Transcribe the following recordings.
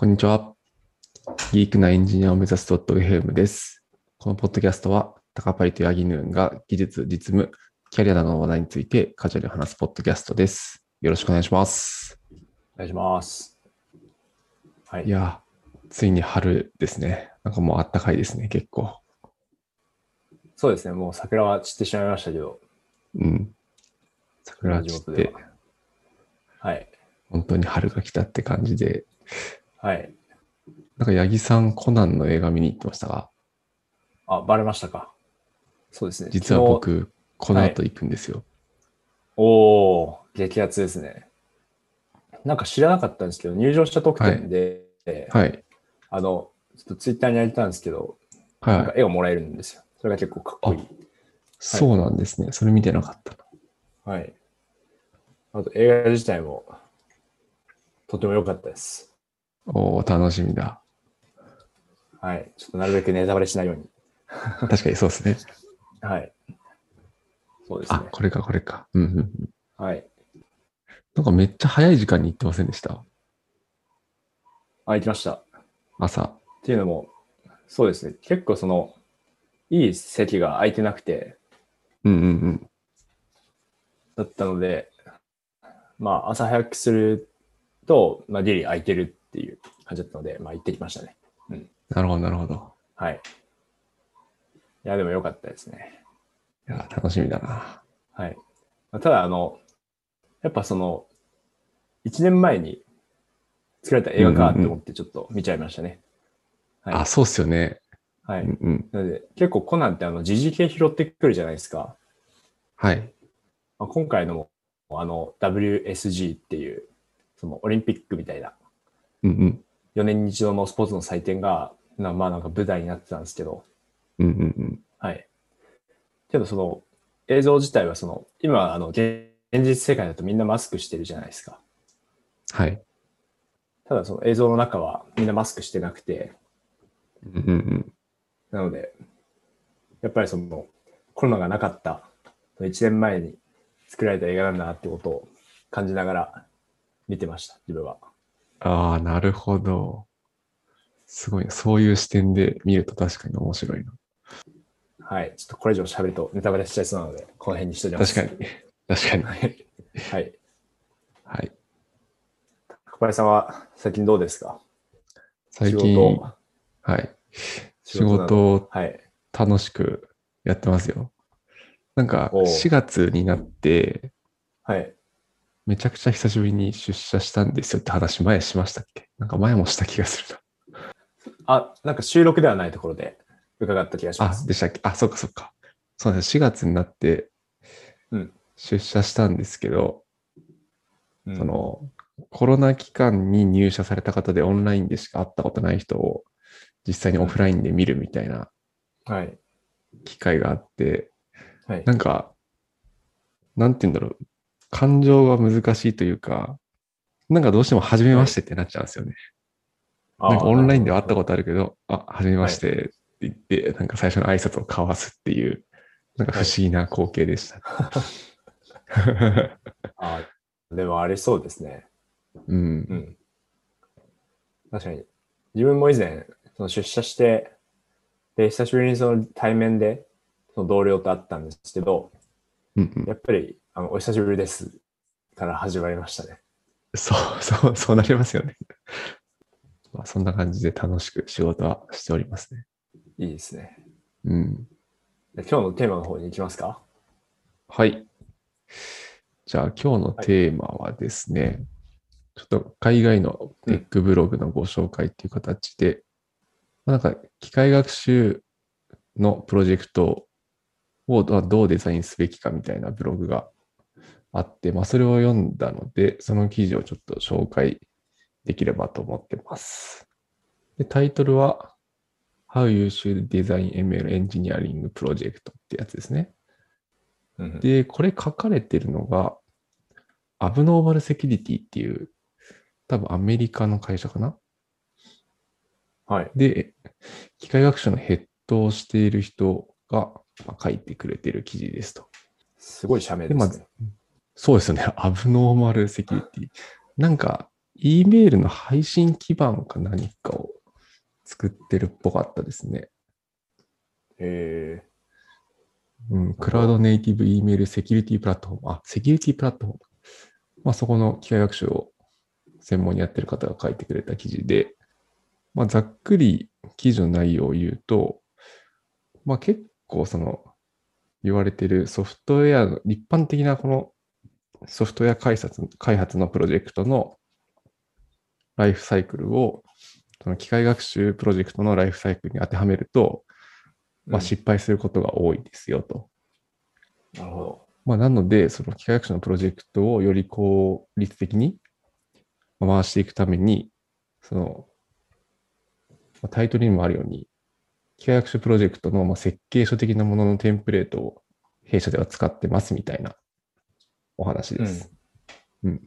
こんにちは。ギークなエンジニアを目指す .fm です。このポッドキャストは、タカパリとヤギヌーンが技術、実務、キャリアなどの話題についてカジュアルに話すポッドキャストです。よろしくお願いします。お願いします。はい。いや、ついに春ですね。なんかもうあったかいですね、結構。そうですね。もう桜は散ってしまいましたけど、うん。桜散っては、はい。本当に春が来たって感じで、はい。なんか八木さん、コナンの映画見に行ってましたが、あ、バレましたか。そうですね。実は。僕、この後行くんですよ。おー、激アツですね。なんか知らなかったんですけど、入場者特典で、はい。あの、ちょっとツイッターにやりたんですけど、なんかはい。絵をもらえるんですよ。それが結構かっこいい。そうなんですね。それ見てなかったな。はい。あと映画自体も、とても良かったです。おー、楽しみだ。はい。ちょっとなるべくネタバレしないように。確かにそうですね。はい。そうですねあ、。これか、これか。うんうんうん。はい。なんかめっちゃ早い時間に行ってませんでした？あ、行きました。朝。っていうのも、そうですね。結構その、いい席が空いてなくて、うんうんうん。だったので、まあ、朝早くすると、まあ、ギリ空いてるっていう感じだったので、まあ、行ってきましたね。なるほど、なるほど。はい。いや、でも良かったですね。いや、楽しみだな。はい。まあただ、あの、やっぱその、1年前に作られた映画かって思ってちょっと見ちゃいましたね。はいあ、そうっすよね。はい。うんうん。なので、結構コナンってあの、時事系拾ってくるじゃないですか。はい。まあ、今回のも、あの、WSG っていう、そのオリンピックみたいな、うんうん。4年に一度のスポーツの祭典が、なまあなんか舞台になってたんですけど、うんうんうん。はい。けどその映像自体はその、今あの現現実世界だとみんなマスクしてるじゃないですか。はい。ただその映像の中はみんなマスクしてなくて、うんうんうん。なので、やっぱりそのコロナがなかった1年前に作られた映画なんだなってことを感じながら見てました、自分は。ああ、なるほど。すごいな。そういう視点で見ると確かに面白いな。はい。ちょっとこれ以上喋るとネタバレしちゃいそうなので、この辺にしときます。確かに。確かに。はい。はい。はい。高林さんは最近どうですか？最近、はい。仕仕事をはい。楽しくやってますよ。なんか、おう4月になって、はい。めちゃくちゃ久しぶりに出社したんですよって話前しましたっけ？なんか前もした気がするあ、なんか収録ではないところで伺った気がしな。あ、ます。でしたっけ？あ、そっかそっか。そうです。4月になってうん出社したんですけど、うんそのコロナ期間に入社された方でオンラインでしか会ったことない人を実際にオフラインで見るみたいなはい。機会があって、はい。なんか、なんて言うんだろう。感情が難しいというか、なんかどうしても初めましてってなっちゃうんですよね。なんかオンラインでは会ったことあるけど、あ、はじめましてって言って、なんか最初の挨拶を交わすっていう、なんか不思議な光景でした。あでもありそうですね。うんう。ん。確かに。自分も以前、その出社して、で、久しぶりにその対面で、その同僚と会ったんですけど、うんうんやっぱり、あの、お久しぶりですから始まりましたね。そう、そう、そうなりますよね。まあ、そんな感じで楽しく仕事はしておりますね。いいですね。うん。で今日のテーマの方に行きますか？はい。じゃあ今日のテーマはですね、ちょっと海外のテックブログのご紹介っていう形で、まあなんか機械学習のプロジェクトをどどうデザインすべきかみたいなブログがあって、まあ、それを読んだので、その記事をちょっと紹介できればと思ってます。でタイトルは How You Should Design ML Engineering Project ってやつですね。うんで、これ書かれてるのが、アブノーマルセキュリティっていう、多分アメリカの会社かなはい。で、機械学習のヘッドをしている人がまあ書いてくれてる記事ですと。すごい社名ですね。そうですよね。アブノーマルセキュリティ。なんか、E メールの配信基盤か何かを作ってるっぽかったですね。えうん、クラウドネイティブ E メールセキュリティプラットフォーム。あ、セキュリティプラットフォーム。まあ、そこの機械学習を専門にやってる方が書いてくれた記事で、まあ、ざっくり記事の内容を言うと、まあ、結構その言われてるソフトウェアの一般的なこのソフトウェア開発開発のプロジェクトのライフサイクルをその機械学習プロジェクトのライフサイクルに当てはめると、ーまあ、失敗することが多いですよと。なるほど。まあ、なので、その機械学習のプロジェクトをより効率的に回していくために、その、まあタイトルにもあるように、機械学習プロジェクトのまあ設計書的なもののテンプレートを弊社では使ってますみたいなお話です。うん。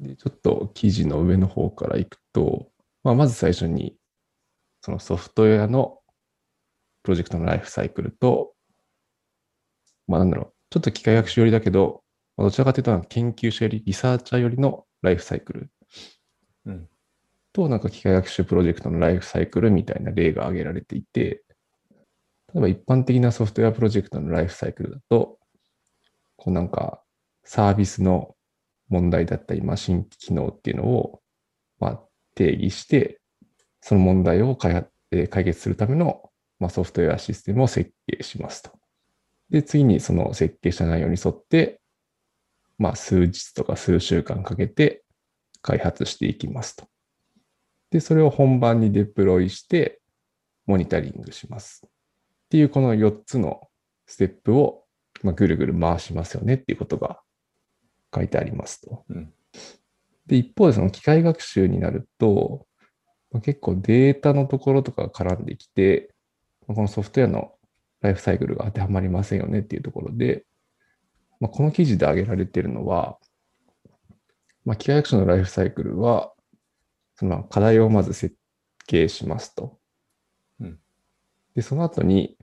で、ちょっと記事の上の方からいくと、まあ、まず最初に、そのソフトウェアのプロジェクトのライフサイクルと、まあなんだろう、ちょっと機械学習寄りだけど、まあどちらかというと研究者より、リサーチャー寄りのライフサイクルうん。と、なんか機械学習プロジェクトのライフサイクルみたいな例が挙げられていて、例えば一般的なソフトウェアプロジェクトのライフサイクルだと、こうなんかサービスの問題だったり、マシン機能っていうのを、まあ、定義して、その問題を開発えー解決するための、まあ、ソフトウェアシステムを設計しますと。で、次にその設計した内容に沿って、まあ、数日とか数週間かけて開発していきますと。で、それを本番にデプロイして、モニタリングします。っていう、この4つのステップを、まあ、ぐるぐる回しますよねっていうことが書いてありますと。うんで、一方でその機械学習になると、まあ結構データのところとかが絡んできて、まあこのソフトウェアのライフサイクルが当てはまりませんよねっていうところで、まあ、この記事で挙げられているのは、まあ、機械学習のライフサイクルは、その課題をまず設計しますと。うんで、その後に、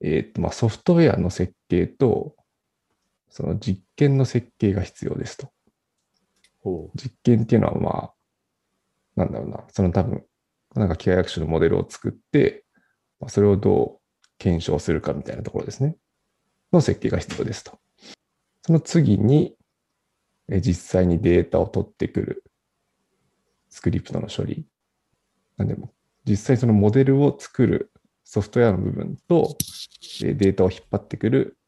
えっと、まあ、ソフトウェアの設計と、その実験の設計が必要ですと。ほ実験っていうのは、まあ、なんだろうな、その多分、なんか機械学習のモデルを作って、まあそれをどう検証するかみたいなところですね。の設計が必要ですと。その次に、え実際にデータを取ってくるスクリプトの処理。なんでも、実際そのモデルを作るソフトウェアの部分と、えデータを引っ張ってくる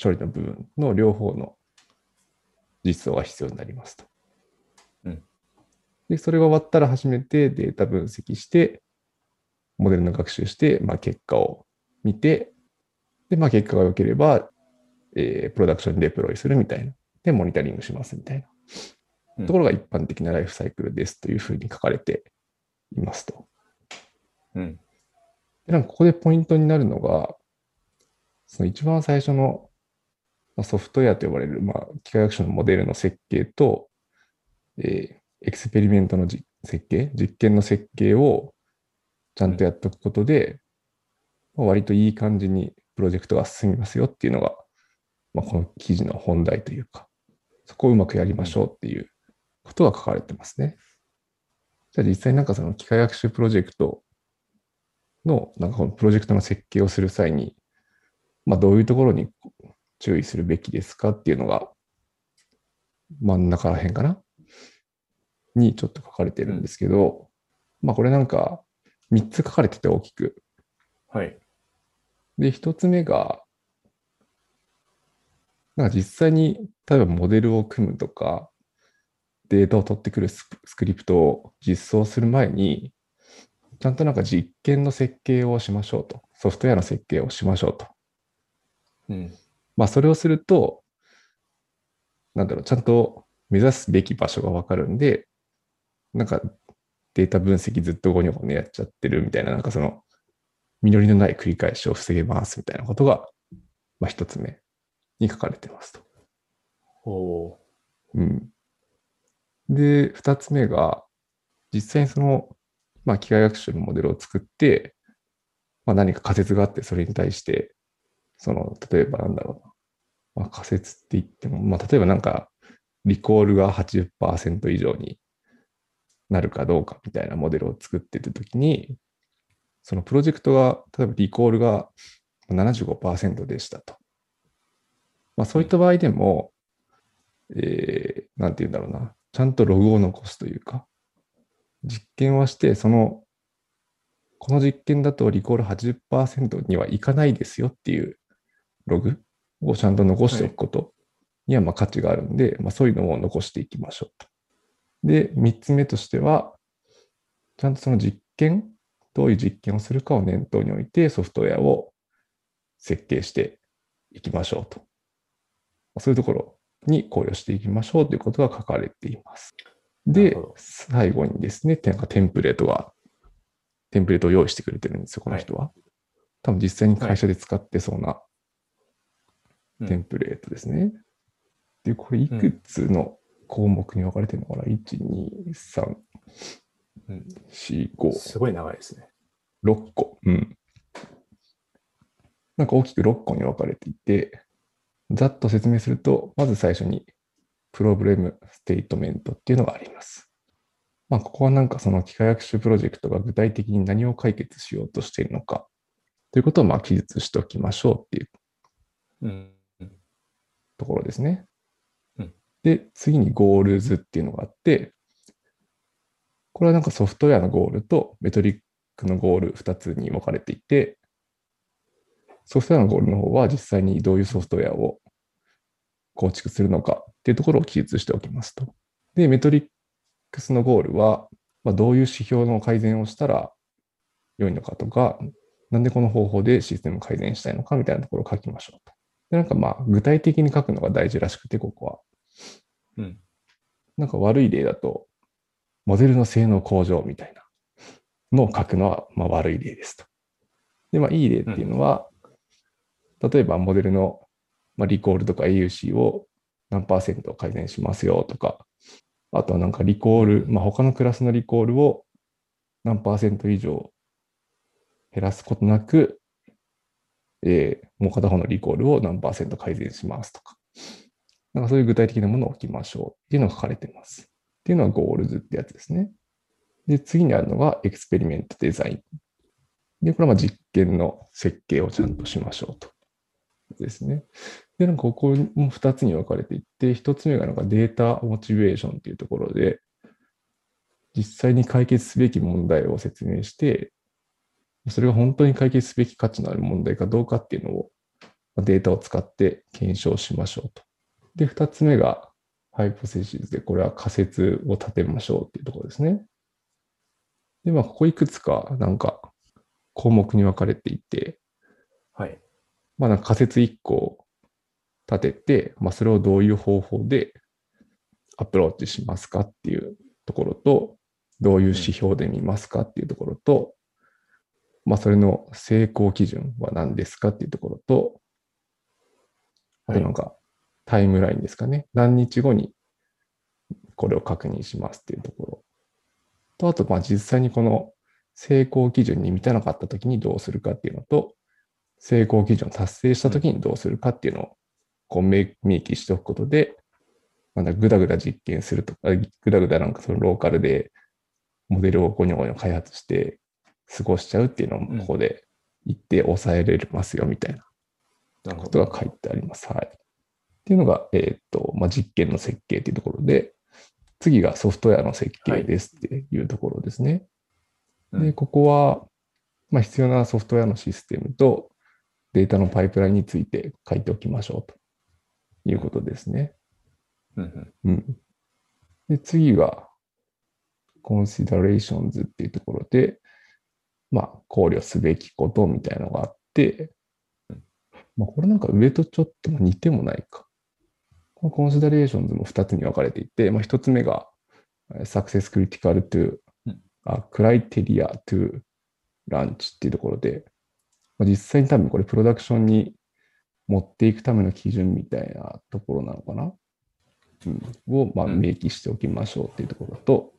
処理の部分の両方の実装が必要になりますと。うんで、それが終わったら初めてデータ分析して、モデルの学習して、まあ、結果を見て、で、まあ、結果が良ければ、えープロダクションにデプロイするみたいな。で、モニタリングしますみたいな。うんところが一般的なライフサイクルですというふうに書かれていますと。う。うん。でなんかここでポイントになるのが、その一番最初のまあソフトウェアと呼ばれる、まあ、機械学習のモデルの設計と、えーエクスペリメントの設計、実験の設計をちゃんとやっておくことで、まあ割といい感じにプロジェクトが進みますよっていうのが、まあ、この記事の本題というか、そこをうまくやりましょうっていうことが書かれてますね。じゃあ実際なんかその機械学習プロジェクトの、なんかこのプロジェクトの設計をする際に、まあどういうところに注意するべきですかっていうのが、真ん中ら辺かな？にちょっと書かれてるんですけど、まあこれなんか3つ書かれてて大きく。はい。で、1つ目が、なんか実際に例えばモデルを組むとか、データを取ってくるススクリプトを実装する前に、ちゃんとなんか実験の設計をしましょうと。ソフトウェアの設計をしましょうと。うん。まあそれをすると、なんだろう、ちゃんと目指すべき場所がわかるんで、なんかデータ分析ずっとゴニョゴニョやっちゃってるみたいな、なんかその、実りのない繰り返しを防げますみたいなことが、まあ一つ目に書かれてますと。ほうん。で、二つ目が、実際にその、まあ機械学習のモデルを作って、まあ何か仮説があって、それに対して、その、例えばなんだろうな。まあ仮説って言っても、まあ例えばなんか、リコールが80%以上になるかどうかみたいなモデルを作っているときに、そのプロジェクトが、例えばリコールが75%でしたと。まあ、そういった場合でも、えー、なんて言うんだろうな、ちゃんとログを残すというか、実験はして、その、この実験だとリコール80%にはいかないですよっていうログをちゃんと残しておくことにはまあ価値があるんで、まあ、そういうのを残していきましょうと。で、3つ目としては、ちゃんとその実験、どういう実験をするかを念頭に置いてソフトウェアを設計していきましょうと。そういうところに考慮していきましょうということが書かれています。で、最後にですね、テンプレートが、テンプレートを用意してくれてるんですよ、この人は。はい、多分実際に会社で使ってそうなテンプレートですね。で、これいくつの項目に分かれてるのかな、?1、2、3、4、5。すごい長いですね。6個。うん。なんか大きく6個に分かれていて、ざっと説明すると、まず最初に problem statement っていうのがあります。まあ、ここはなんかその機械学習プロジェクトが具体的に何を解決しようとしているのかということをまあ記述しておきましょうっていうところですね。うん、で、次に goals っていうのがあって、これはなんかソフトウェアのゴールとメトリックのゴール2つに分かれていて、ソフトウェアのゴールの方は実際にどういうソフトウェアを構築するのかっていうところを記述しておきますと。で、メトリックスのゴールは、まあ、どういう指標の改善をしたら良いのかとか、なんでこの方法でシステムを改善したいのかみたいなところを書きましょうと。で、なんかまあ、具体的に書くのが大事らしくて、ここは。うん。なんか悪い例だと、モデルの性能向上みたいなのを書くのは、まあ、悪い例ですと。で、まあ、いい例っていうのは、うん、例えばモデルのまあ、リコールとか AUC を何パーセント改善しますよとか、あとはなんかリコール、まあ、他のクラスのリコールを何パーセント以上減らすことなく、えー、もう片方のリコールを何パーセント改善しますとか、なんかそういう具体的なものを置きましょうっていうのが書かれてます。っていうのは goals ってやつですね。で、次にあるのが experiment design。で、これはま実験の設計をちゃんとしましょうと。ですね。で、なんかここも2つに分かれていって、1つ目がなんか data motivation っていうところで、実際に解決すべき問題を説明して、それが本当に解決すべき価値のある問題かどうかっていうのをデータを使って検証しましょうと。で、2つ目がハイポセシズで、これは仮説を立てましょうっていうところですね。で、まあ、ここいくつかなんか項目に分かれていて、はい。まあ、なんか仮説1個立てて、まあ、それをどういう方法でアプローチしますかっていうところと、どういう指標で見ますかっていうところと、まあ、それの成功基準は何ですかっていうところと、あとなんか、タイムラインですかね。何日後にこれを確認しますっていうところ。と、あと、まあ、実際にこの成功基準に満たなかったときにどうするかっていうのと、成功基準を達成したときにどうするかっていうのをこう明記しておくことで、まだぐだぐだ実験するとか、ぐだぐだなんかそのローカルでモデルをゴニョゴニョ開発して過ごしちゃうっていうのもここで言って抑えれますよみたいなことが書いてあります。はい。っていうのが、えっ、と、まあ、実験の設計っていうところで、次がソフトウェアの設計ですっていうところですね。はい、で、ここは、まあ、必要なソフトウェアのシステムとデータのパイプラインについて書いておきましょうと。いうことですね。うん、うん、で次は、considerations っていうところで、まあ、考慮すべきことみたいなのがあって、まあ、これなんか上とちょっと似てもないか。この considerations も2つに分かれていて、まあ、1つ目が success critical to、あ criteria to launch っていうところで、まあ、実際に多分これプロダクションに持っていくための基準みたいなところなのかな、うん、を、まあ、明記しておきましょうっていうところと、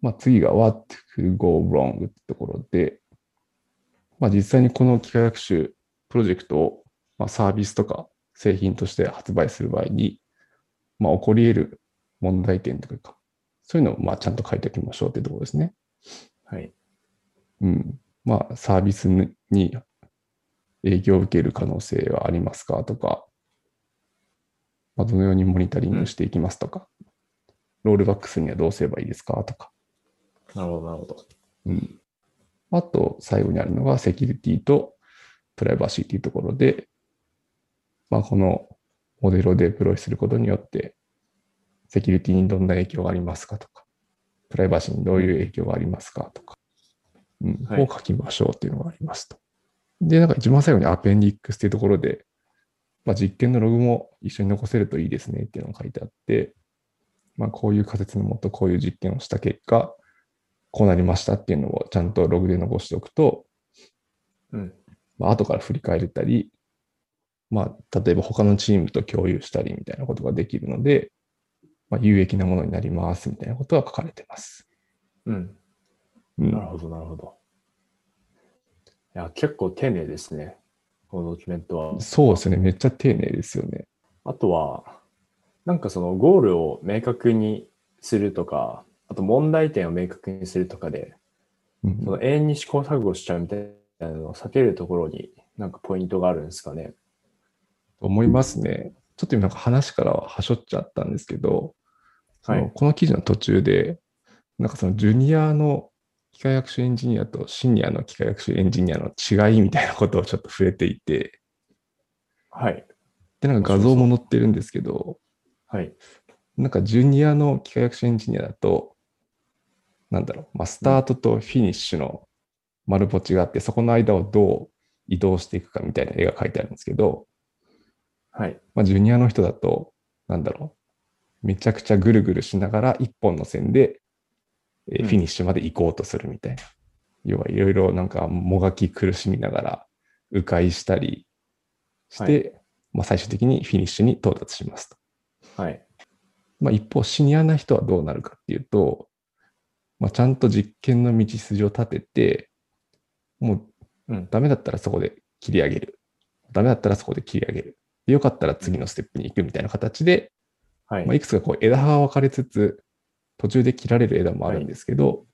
まあ、次が What could go wrong ってところで、まあ、実際にこの機械学習プロジェクトを、まあ、サービスとか製品として発売する場合に、まあ、起こり得る問題点というか、そういうのをまあちゃんと書いておきましょうっていうところですね。はい。うん。まあ、サービスに影響を受ける可能性はありますかとか、まあ、どのようにモニタリングしていきますとか、ロールバックスにはどうすればいいですかとか。なるほど、なるほど。うん。あと、最後にあるのがセキュリティとプライバシーというところで、まあ、このモデルをデプロイすることによって、セキュリティにどんな影響がありますかとか、プライバシーにどういう影響がありますかとか、うん、はいを書きましょうっていうのがありますと。で、なんか一番最後にアペンディックスっていうところで、まあ、実験のログも一緒に残せるといいですねっていうのが書いてあって、まあ、こういう仮説のもとこういう実験をした結果、こうなりましたっていうのをちゃんとログで残しておくと、うん。まあ後から振り返れたり、まあ、例えば他のチームと共有したりみたいなことができるので、まあ、有益なものになりますみたいなことが書かれてます。うん。うんなるほど、なるほど。いや、結構丁寧ですね。このドキュメントは。そうですね。めっちゃ丁寧ですよね。あとは、なんかそのゴールを明確にするとか、あと問題点を明確にするとかで、うんその永遠に試行錯誤しちゃうみたいなのを避けるところになんかポイントがあるんですかね。と思いますね。ちょっと今なんか話からははしょっちゃったんですけど、はいこの記事の途中で、なんかそのジュニアの機械学習エンジニアとシニアの機械学習エンジニアの違いみたいなことをちょっと触れていて、はい。で、なんか画像も載ってるんですけど、はい。なんかジュニアの機械学習エンジニアだと、なんだろう、まあ、スタートとフィニッシュの丸ポチがあって、そこの間をどう移動していくかみたいな絵が書いてあるんですけど、はい。まあ、ジュニアの人だと、なんだろう、めちゃくちゃぐるぐるしながら一本の線で、えフィニッシュまで行こうとするみたいな。要はいろいろなんかもがき苦しみながら迂回したりして、はまあ、最終的にフィニッシュに到達しますと。はい。まあ、一方、シニアな人はどうなるかっていうと、まあ、ちゃんと実験の道筋を立てて、もううん。ダメだったらそこで切り上げる。ダメだったらそこで切り上げる。でよかったら次のステップに行くみたいな形で、はい。まあ、いくつかこう枝葉が分かれつつ、途中で切られる枝もあるんですけど、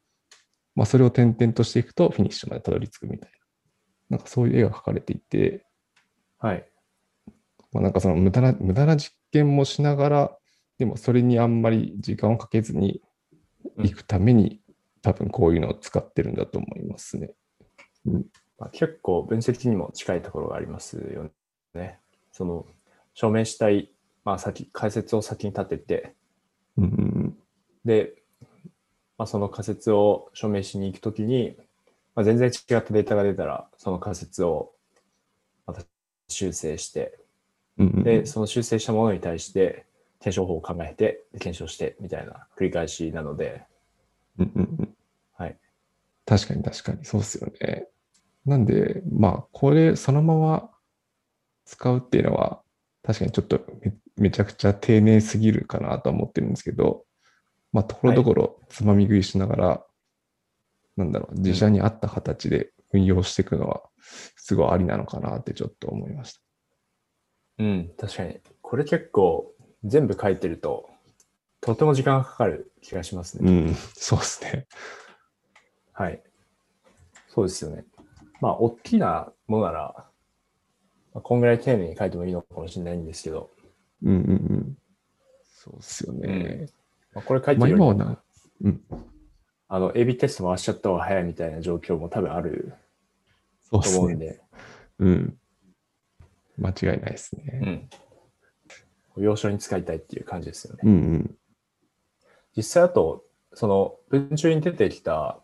まあ、それを点々としていくとフィニッシュまでたどり着くみたいな。なんかそういう絵が描かれていて、はい。まあ、なんかその無駄な、無駄な実験もしながら、でもそれにあんまり時間をかけずに行くために、多分こういうのを使ってるんだと思いますね。まあ、結構分析にも近いところがありますよね。その、証明したい、まあ、先、解説を先に立てて、うんうんで、まあ、その仮説を証明しに行くときに、まあ、全然違ったデータが出たら、その仮説をまた修正して、うんうんうん。で、その修正したものに対して、検証法を考えて、で検証して、みたいな繰り返しなので、うんうんうんはい。確かに確かに、そうですよね。なんで、まあ、これそのまま使うっていうのは、確かにちょっとめめちゃくちゃ丁寧すぎるかなとは思ってるんですけど、まあ、ところどころつまみ食いしながら、なんだろう、自社に合った形で運用していくのは、すごいありなのかなってちょっと思いました。うん、確かに。これ結構、全部書いてると、とても時間がかかる気がしますね。うん、そうですね。はい。そうですよね。まあ、大きなものなら、まあ、こんぐらい丁寧に書いてもいいのかもしれないんですけど、うんうんうん。そうですよね。まあ、これ書いてまあるよりも今はな、うん、あの、AB テスト回しちゃった方が早いみたいな状況も多分ある。と思うんで、うん。間違いないですうね。ん。要所に使いたいっていう感じですよね。うんうん。実際あと、その文中に出てきた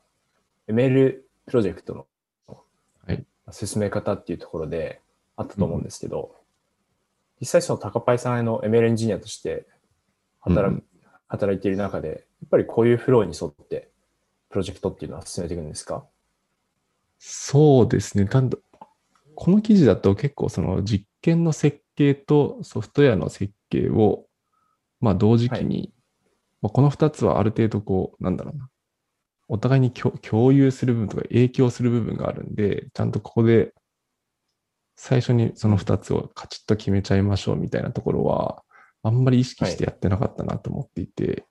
ML プロジェクトのはい進め方っていうところであったと思うんですけど、実際その高パイさんへの ML エンジニアとして働,、うん働いている中で、やっぱりこういうフローに沿ってプロジェクトっていうのは進めていくんですか？そうですね。この記事だと結構その実験の設計とソフトウェアの設計を、まあ同時期に、まあ、この2つはある程度こう、なんだろうな。お互いに共共有する部分とか影響する部分があるんで、ちゃんとここで最初にその2つをカチッと決めちゃいましょうみたいなところは、あんまり意識してやってなかったなと思っていて、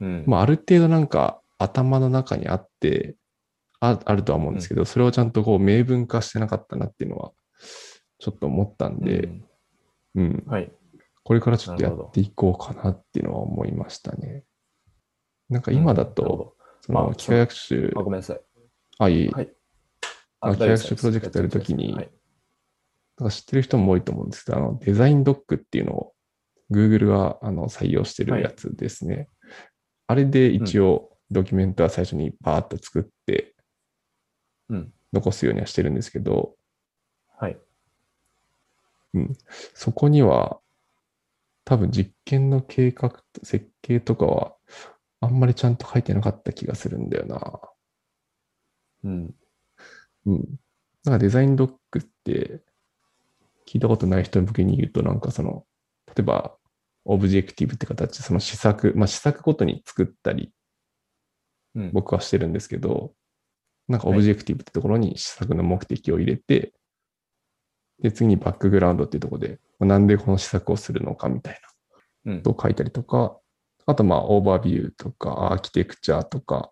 うん。まあ、ある程度なんか頭の中にあって、ああるとは思うんですけど、それをちゃんとこう明文化してなかったなっていうのは、ちょっと思ったんで、うんうん、はい。これからちょっとやっていこうかなっていうのは思いましたね。なんか今だと、どそまあの機械学習あ、、ごめんなさい。あ、いい、はいまあ大丈夫です契約プロジェクトやるときにはい。なんか知ってる人も多いと思うんですけど、あのデザインドックっていうのを Google があの採用してるやつですね。あれで一応ドキュメントは最初にパーッと作ってうん。残すようにはしてるんですけど、はい。そこには多分実験の計画、設計とかはあんまりちゃんと書いてなかった気がするんだよな。うん。うん。なんかデザインドックって聞いたことない人向けに言うと、なんかその、例えば、 objective って形で、その施策、まあ施策ごとに作ったり、うん。僕はしてるんですけど、なんかはい objective ってところに施策の目的を入れて、で、次にバックグラウンドっていうところで、まあなんでこの施策をするのかみたいなとを書いたりとか、あとまあオーバービューとかアーキテクチャとか、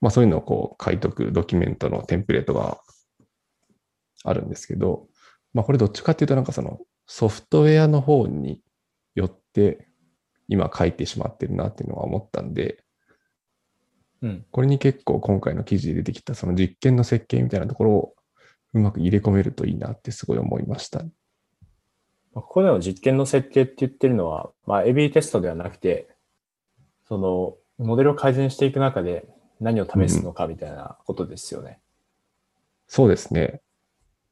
まあそういうのをこう書いとくドキュメントのテンプレートがあるんですけど、まあこれどっちかっていうとなんかそのソフトウェアの方によって今書いてしまってるなっていうのは思ったんで、うん。これに結構今回の記事で出てきたその実験の設計みたいなところをうまく入れ込めるといいなってすごい思いました。まあここでの実験の設計って言ってるのは、まあ、AB テストではなくて、その、モデルを改善していく中で何を試すのかみたいなことですよね。そうですね。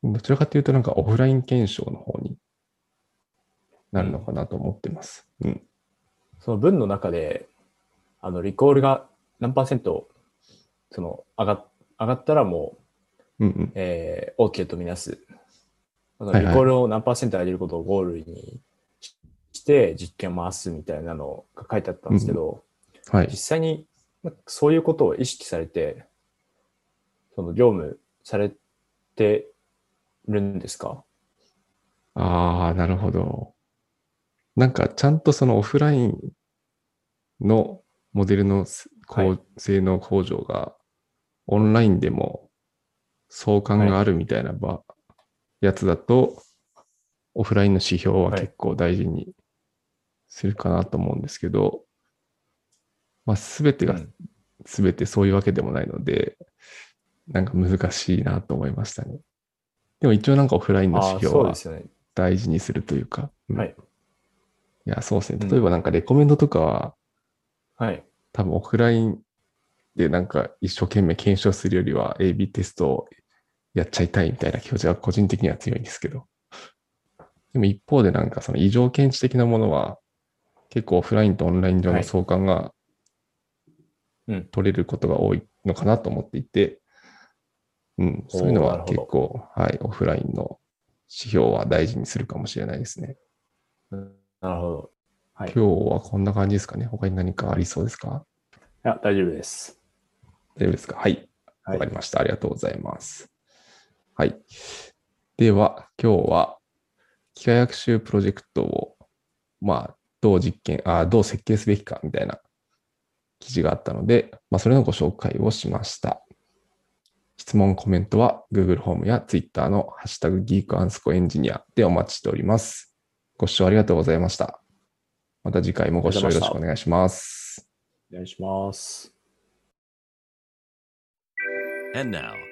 どちらかというと、なんかオフライン検証の方になるのかなと思ってます。うん。その文の中で、あの、リコールが何パーセント、その、上が上がったらもう、うんうん。えー、OK とみなす。あのはいはいリコールを何パーセント上げることをゴールにしして実験を回すみたいなのが書いてあったんですけど、はい実。際にまあそういうことを意識されて、その業務されてるんですか？ああ、なるほど。なんか、ちゃんとそのオフラインのモデルのすはい高性能向上がオンラインでも相関があるみたいな場、やつだと、オフラインの指標ははい結構大事にするかなと思うんですけど、まあ、すべてがうんすべてそういうわけでもないので、なんか難しいなと思いましたね。でも一応なんかオフラインの指標は。大事にするというか、うんはい。いや、そうですね。うん例えばなんかレコメンドとかは、はい。多分オフラインでなんか一生懸命検証するよりは AB テストをやっちゃいたいみたいな気持ちが個人的には強いんですけど。でも一方でなんかその異常検知的なものは結構オフラインとオンライン上のはい相関がうん。取れることが多いのかなと思っていて、うん、そういうのは結構、はい、オフラインの指標は大事にするかもしれないですね。うんなるほど。はい。い今日はこんな感じですかね。他に何かありそうですか？や、大丈夫です。大丈夫ですか？はい。はいわかりました。ありがとうございます。はい。では、今日は、機械学習プロジェクトを、まあ、どう実験、あどう設計すべきかみたいな記事があったので、まあ、それのご紹介をしました。質問、コメントは Google ホームや Twitter のハッシュタグギークアンスコエンジニアでお待ちしております。ご視聴ありがとうございました。また次回もご視聴よろしくお願いします。お願いします。